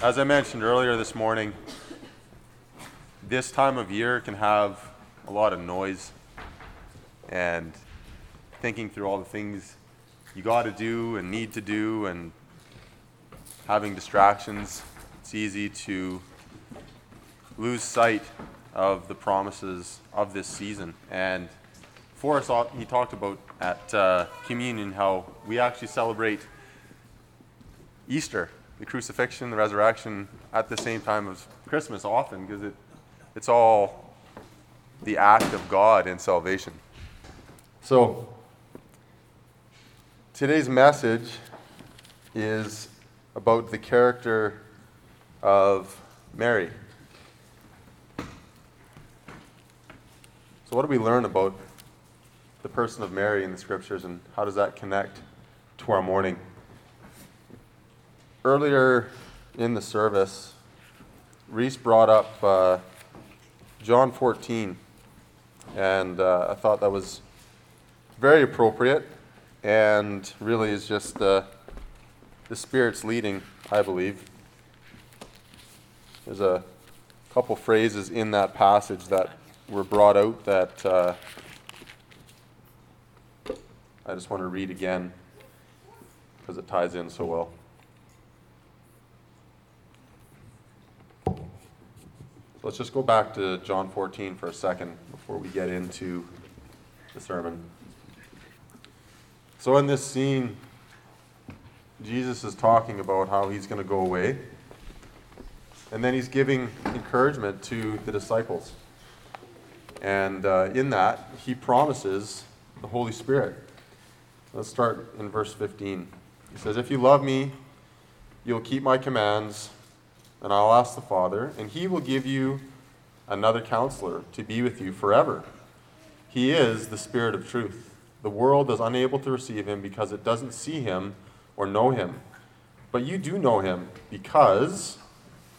As I mentioned earlier this morning, this time of year can have a lot of noise and thinking through all the things you got to do and need to do and having distractions. It's easy to lose sight of the promises of this season. And Forrest, he talked about at uh, communion how we actually celebrate Easter, the crucifixion, the resurrection, at the same time as Christmas often because it, it's all the act of God in salvation. So, today's message is about the character of Mary. So, what do we learn about the person of Mary in the scriptures, and how does that connect to our morning? Earlier in the service, Reese brought up uh, John 14, and uh, I thought that was very appropriate and really is just the, the Spirit's leading, I believe. There's a couple phrases in that passage that were brought out that uh, I just want to read again because it ties in so well. Let's just go back to John 14 for a second before we get into the sermon. So, in this scene, Jesus is talking about how he's going to go away. And then he's giving encouragement to the disciples. And uh, in that, he promises the Holy Spirit. Let's start in verse 15. He says, If you love me, you'll keep my commands, and I'll ask the Father, and he will give you another counselor to be with you forever. He is the Spirit of truth. The world is unable to receive him because it doesn't see him or know him. But you do know him because,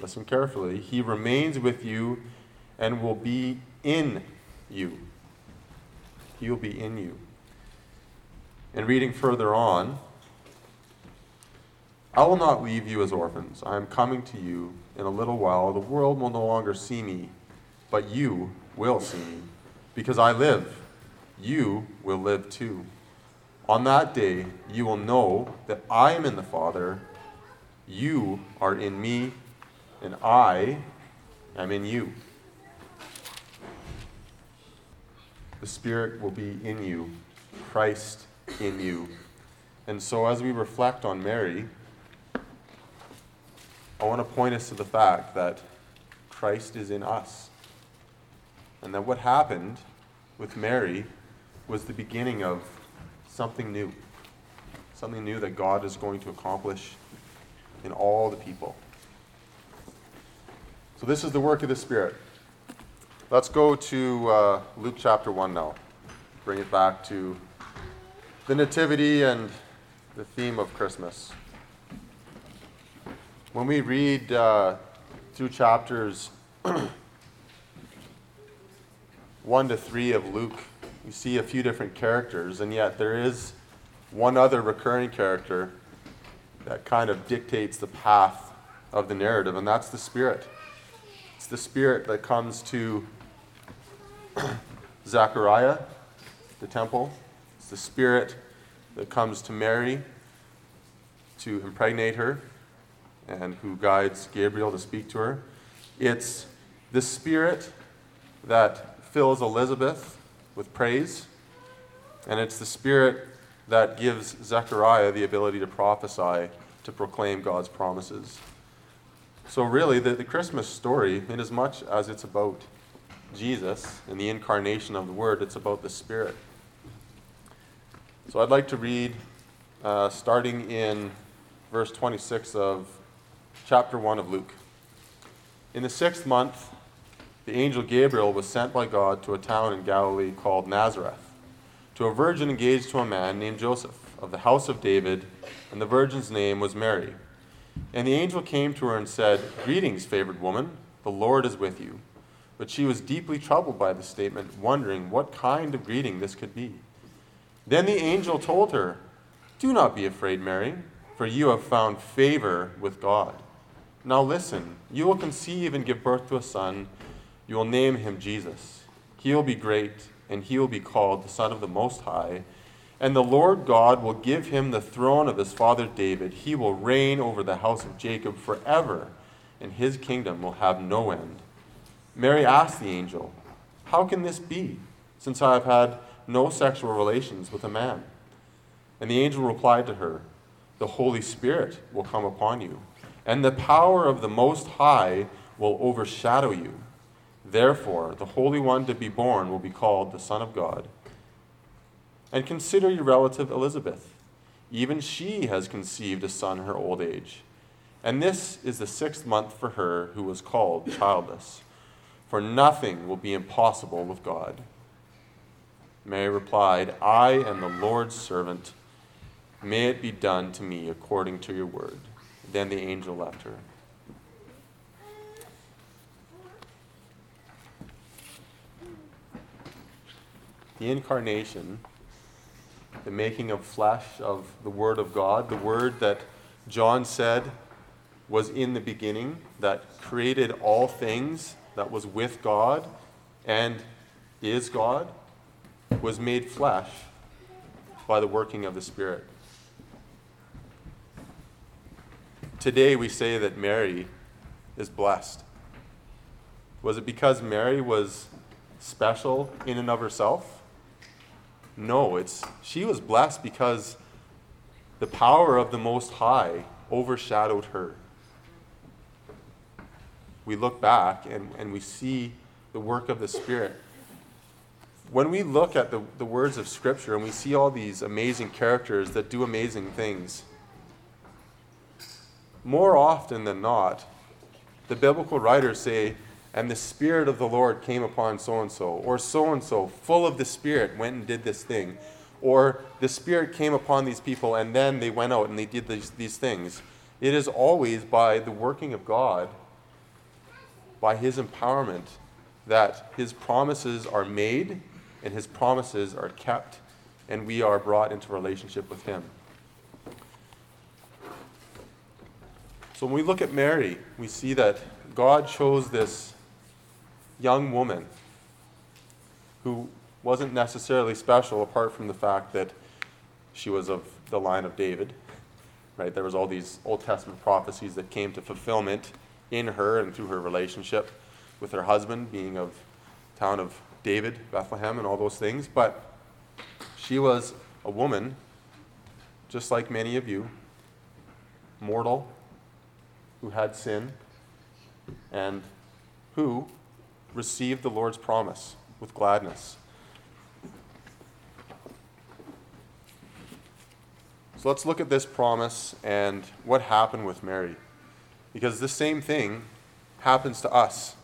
listen carefully, he remains with you and will be in you. He will be in you. And reading further on, I will not leave you as orphans. I am coming to you in a little while. The world will no longer see me, but you will see me. Because I live, you will live too. On that day, you will know that I am in the Father, you are in me, and I am in you. the Spirit will be in you, Christ in you. And so, as we reflect on Mary, I want to point us to the fact that Christ is in us. And that what happened with Mary was the beginning of something new. Something new that God is going to accomplish in all the people. So, this is the work of the Spirit. Let's go to uh, Luke chapter 1 now. Bring it back to the Nativity and the theme of Christmas. When we read uh, through chapters 1 to 3 of Luke, we see a few different characters, and yet there is one other recurring character that kind of dictates the path of the narrative, and that's the Spirit. It's the Spirit that comes to Zechariah, the temple. It's the spirit that comes to Mary to impregnate her and who guides Gabriel to speak to her. It's the spirit that fills Elizabeth with praise. And it's the spirit that gives Zechariah the ability to prophesy, to proclaim God's promises. So, really, the, the Christmas story, in as much as it's about Jesus and the incarnation of the Word, it's about the Spirit. So I'd like to read, uh, starting in verse 26 of chapter 1 of Luke. In the sixth month, the angel Gabriel was sent by God to a town in Galilee called Nazareth, to a virgin engaged to a man named Joseph, of the house of David, and the virgin's name was Mary. And the angel came to her and said, Greetings, favored woman, the Lord is with you. But she was deeply troubled by the statement, wondering what kind of greeting this could be. Then the angel told her, Do not be afraid, Mary, for you have found favor with God. Now listen, you will conceive and give birth to a son. You will name him Jesus. He will be great, and he will be called the Son of the Most High. And the Lord God will give him the throne of his father David. He will reign over the house of Jacob forever, and his kingdom will have no end. Mary asked the angel, How can this be, since I have had no sexual relations with a man? And the angel replied to her, The Holy Spirit will come upon you and the power of the Most High will overshadow you. Therefore, the Holy One to be born will be called the Son of God. And consider your relative Elizabeth. Even she has conceived a son in her old age. And this is the sixth month for her who was called childless. For nothing will be impossible with God. Mary replied, I am the Lord's servant. May it be done to me according to your word. Then the angel left her. The incarnation, the making of flesh of the Word of God, the Word that John said was in the beginning, that created all things, that was with God and is God, was made flesh by the working of the Spirit. Today we say that Mary is blessed. Was it because Mary was special in and of herself? No, it's she was blessed because the power of the Most High overshadowed her. We look back and, and we see the work of the Spirit. When we look at the, the words of Scripture and we see all these amazing characters that do amazing things, more often than not, the biblical writers say, and the Spirit of the Lord came upon so and so, or so and so, full of the Spirit, went and did this thing, or the Spirit came upon these people and then they went out and they did these, these things. It is always by the working of God, by His empowerment, that His promises are made and His promises are kept, and we are brought into relationship with Him. So when we look at Mary, we see that God chose this young woman who wasn't necessarily special apart from the fact that she was of the line of David. Right? There was all these Old Testament prophecies that came to fulfillment in her and through her relationship with her husband being of town of David, Bethlehem and all those things, but she was a woman just like many of you, mortal, who had sin and who received the Lord's promise with gladness. So let's look at this promise and what happened with Mary. Because the same thing happens to us.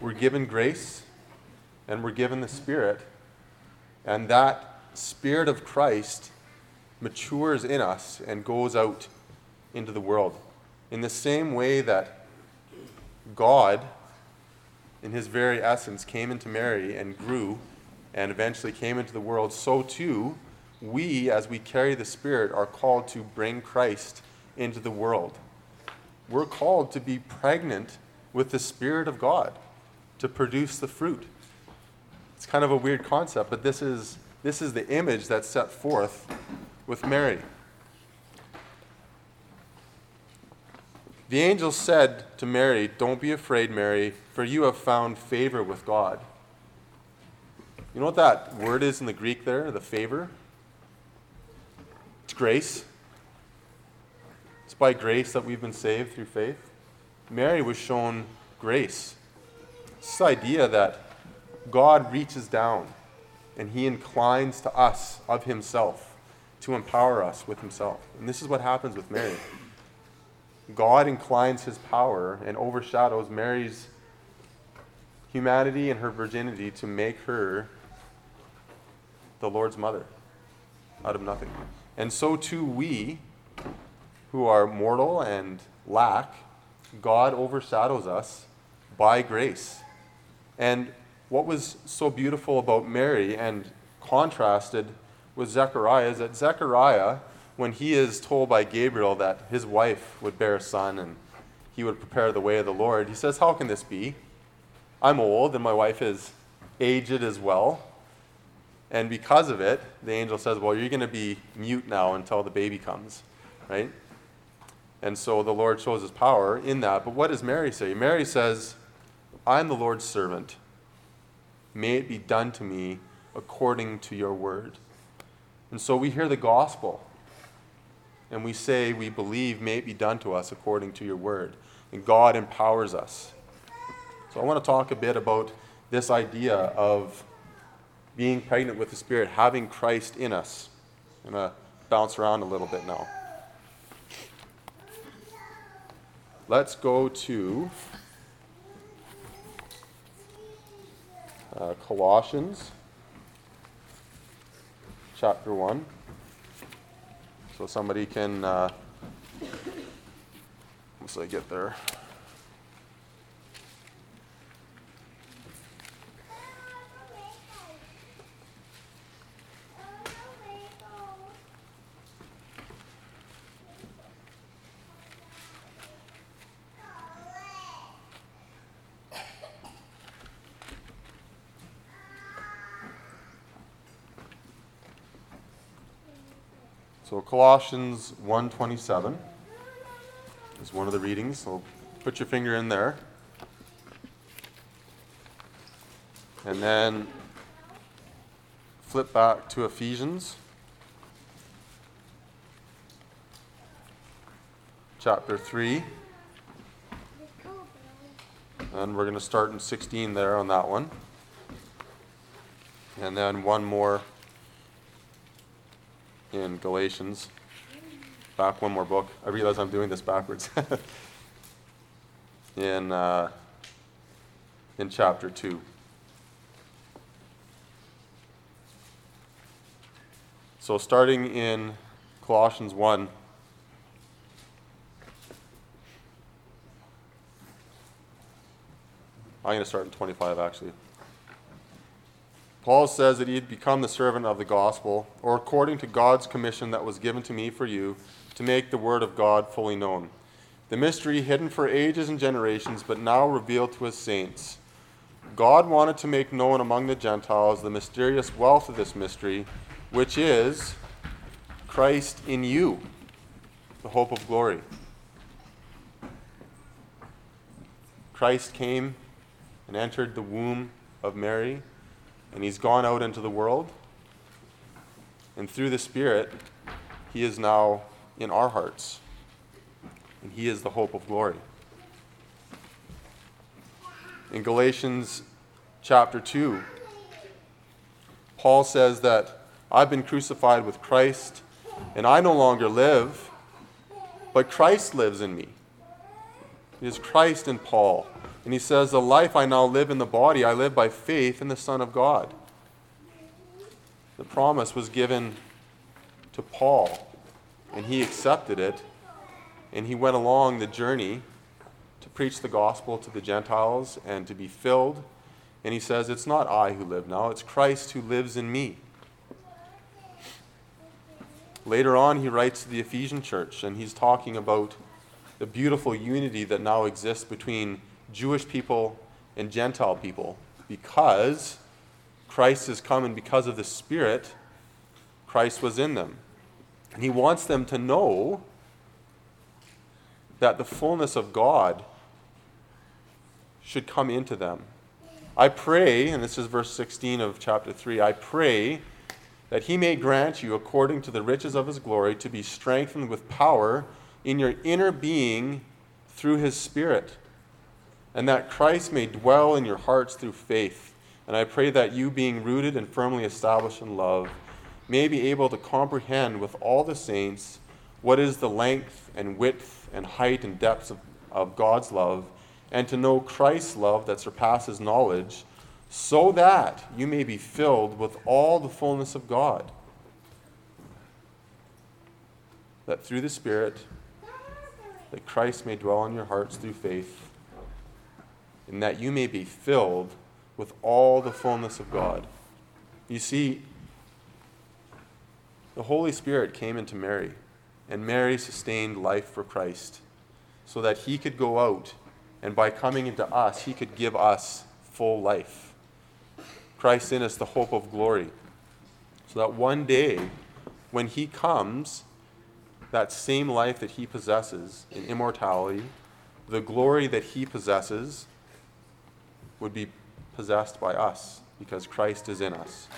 We're given grace and we're given the Spirit, and that Spirit of Christ matures in us and goes out into the world. In the same way that God, in his very essence, came into Mary and grew and eventually came into the world, so too, we, as we carry the Spirit, are called to bring Christ into the world. We're called to be pregnant with the Spirit of God, to produce the fruit. It's kind of a weird concept, but this is, this is the image that's set forth with Mary. The angel said to Mary, Don't be afraid, Mary, for you have found favor with God. You know what that word is in the Greek there, the favor? It's grace. It's by grace that we've been saved through faith. Mary was shown grace. This idea that God reaches down and he inclines to us of himself to empower us with himself. And this is what happens with Mary. God inclines his power and overshadows Mary's humanity and her virginity to make her the Lord's mother out of nothing. And so too we, who are mortal and lack, God overshadows us by grace. And what was so beautiful about Mary and contrasted with Zechariah is that Zechariah when he is told by Gabriel that his wife would bear a son and he would prepare the way of the Lord. He says, How can this be? I'm old and my wife is aged as well. And because of it, the angel says, Well, you're going to be mute now until the baby comes, right? And so the Lord shows his power in that. But what does Mary say? Mary says, I'm the Lord's servant. May it be done to me according to your word. And so we hear the gospel and we say, We believe, may it be done to us according to your word. And God empowers us. So I want to talk a bit about this idea of being pregnant with the Spirit, having Christ in us. I'm going to bounce around a little bit now. Let's go to uh, Colossians chapter 1. So somebody can, uh, once I get there. Colossians 1:27 is one of the readings. So put your finger in there. And then flip back to Ephesians chapter 3. And we're going to start in 16 there on that one. And then one more in Galatians. Back one more book. I realize I'm doing this backwards. in, uh, in chapter 2. So, starting in Colossians 1. I'm going to start in 25 actually. Paul says that he had become the servant of the gospel, or according to God's commission that was given to me for you, to make the word of God fully known. The mystery hidden for ages and generations, but now revealed to his saints. God wanted to make known among the Gentiles the mysterious wealth of this mystery, which is Christ in you, the hope of glory. Christ came and entered the womb of Mary and he's gone out into the world. And through the Spirit, he is now in our hearts. And he is the hope of glory. In Galatians chapter 2, Paul says that I've been crucified with Christ, and I no longer live, but Christ lives in me. It is Christ in Paul and he says, The life I now live in the body, I live by faith in the Son of God. The promise was given to Paul, and he accepted it, and he went along the journey to preach the gospel to the Gentiles and to be filled. And he says, It's not I who live now, it's Christ who lives in me. Later on, he writes to the Ephesian church, and he's talking about the beautiful unity that now exists between Jewish people and Gentile people because Christ has come and because of the Spirit, Christ was in them. And he wants them to know that the fullness of God should come into them. I pray, and this is verse 16 of chapter 3 I pray that he may grant you, according to the riches of his glory, to be strengthened with power in your inner being through his Spirit and that Christ may dwell in your hearts through faith. And I pray that you, being rooted and firmly established in love, may be able to comprehend with all the saints what is the length and width and height and depth of, of God's love, and to know Christ's love that surpasses knowledge, so that you may be filled with all the fullness of God. That through the Spirit, that Christ may dwell in your hearts through faith and that you may be filled with all the fullness of God. You see, the Holy Spirit came into Mary, and Mary sustained life for Christ. so that he could go out and by coming into us, he could give us full life. Christ in us, the hope of glory. So that one day, when he comes, that same life that he possesses in immortality, the glory that he possesses, would be possessed by us because Christ is in us.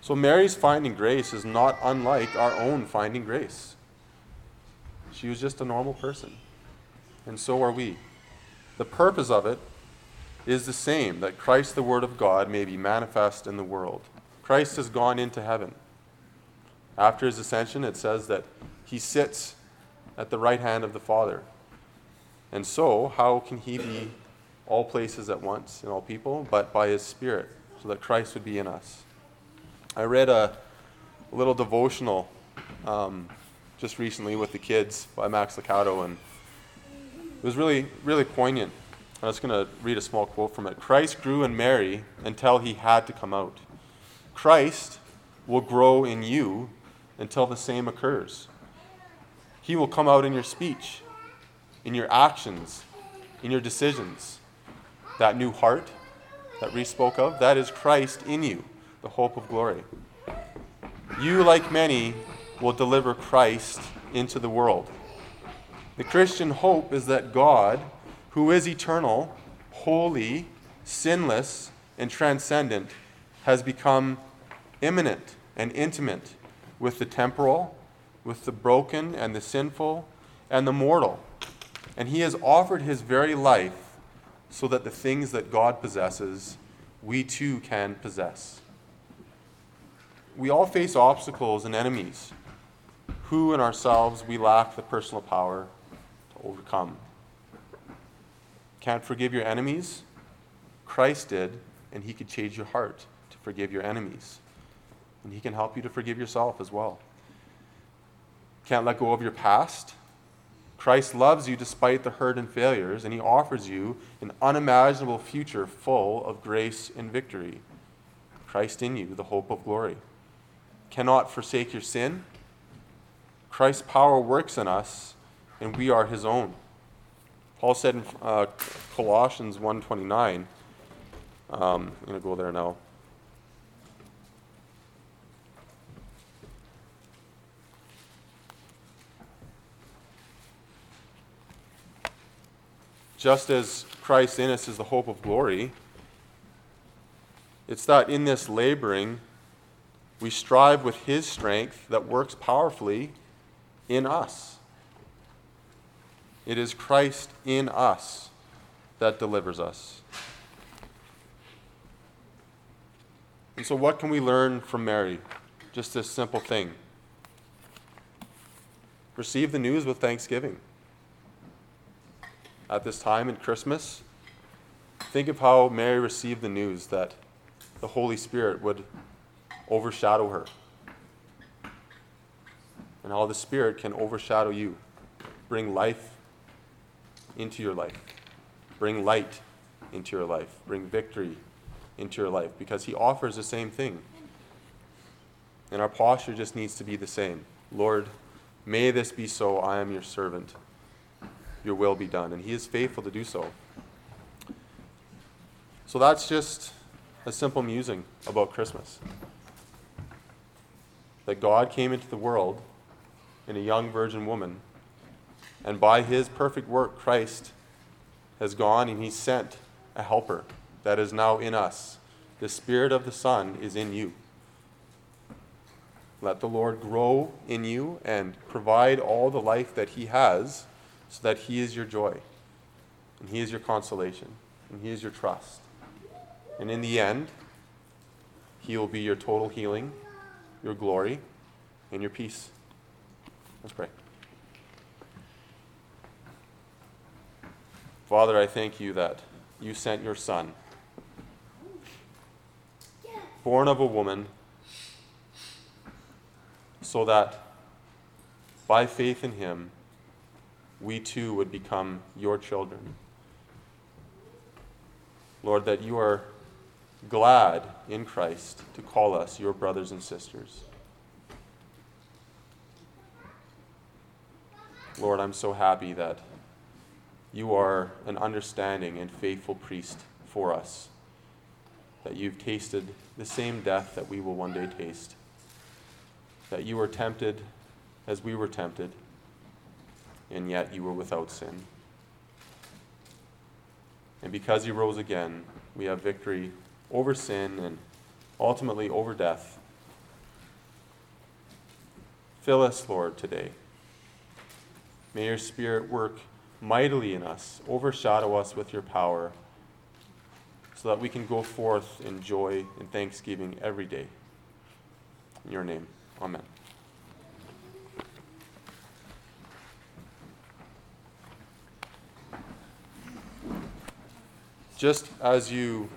So Mary's finding grace is not unlike our own finding grace. She was just a normal person. And so are we. The purpose of it is the same that Christ, the Word of God, may be manifest in the world. Christ has gone into heaven. After his ascension, it says that he sits at the right hand of the Father. And so, how can he be all places at once in all people? But by his Spirit, so that Christ would be in us. I read a, little devotional um, just recently with the kids by Max Lucado, and it was really, really poignant. I was going to read a small quote from it. Christ grew in Mary until he had to come out. Christ will grow in you until the same occurs. He will come out in your speech, in your actions, in your decisions. That new heart that Reese spoke of, that is Christ in you the hope of glory. You, like many, will deliver Christ into the world. The Christian hope is that God, who is eternal, holy, sinless, and transcendent, has become immanent and intimate with the temporal, with the broken and the sinful and the mortal. And he has offered his very life so that the things that God possesses, we too can possess we all face obstacles and enemies who in ourselves we lack the personal power to overcome. Can't forgive your enemies? Christ did, and He could change your heart to forgive your enemies. And He can help you to forgive yourself as well. Can't let go of your past? Christ loves you despite the hurt and failures, and He offers you an unimaginable future full of grace and victory. Christ in you, the hope of glory cannot forsake your sin. Christ's power works in us, and we are his own. Paul said in uh, Colossians 1.29, um, I'm going to go there now. Just as Christ in us is the hope of glory, it's that in this laboring, we strive with His strength that works powerfully in us. It is Christ in us that delivers us. And so, what can we learn from Mary? Just this simple thing receive the news with thanksgiving. At this time in Christmas, think of how Mary received the news that the Holy Spirit would overshadow her. And how the Spirit can overshadow you, bring life into your life, bring light into your life, bring victory into your life, because He offers the same thing. And our posture just needs to be the same. Lord, may this be so. I am your servant. Your will be done. And He is faithful to do so. So that's just a simple musing about Christmas that God came into the world in a young virgin woman, and by his perfect work, Christ has gone and he sent a helper that is now in us. The Spirit of the Son is in you. Let the Lord grow in you and provide all the life that He has so that He is your joy, and He is your consolation, and He is your trust. And in the end, He will be your total healing your glory, and your peace. Let's pray. Father, I thank you that you sent your Son, born of a woman, so that by faith in him, we too would become your children. Lord, that you are glad in Christ to call us your brothers and sisters. Lord, I'm so happy that you are an understanding and faithful priest for us, that you've tasted the same death that we will one day taste, that you were tempted as we were tempted, and yet you were without sin. And because you rose again, we have victory over sin and ultimately over death. Fill us, Lord, today. May your Spirit work mightily in us, overshadow us with your power, so that we can go forth in joy and thanksgiving every day. In your name, amen. Just as you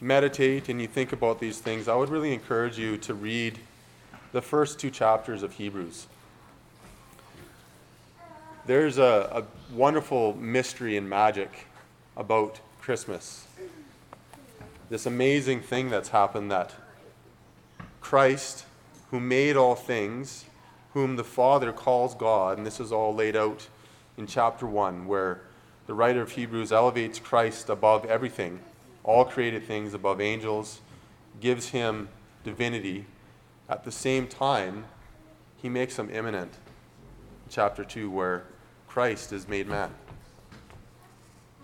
meditate and you think about these things, I would really encourage you to read the first two chapters of Hebrews. There's a, a wonderful mystery and magic about Christmas. This amazing thing that's happened that Christ, who made all things, whom the Father calls God, and this is all laid out in chapter 1, where the writer of Hebrews elevates Christ above everything, all created things, above angels, gives him divinity. At the same time, he makes him immanent. Chapter 2, where Christ is made man.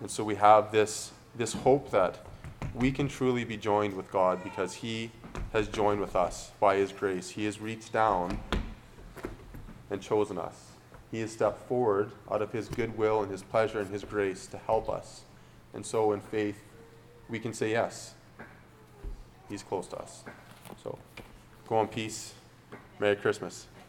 And so we have this, this hope that we can truly be joined with God because He has joined with us by His grace. He has reached down and chosen us. He has stepped forward out of His goodwill and His pleasure and His grace to help us. And so in faith, we can say yes. He's close to us. So go in peace. Merry Christmas.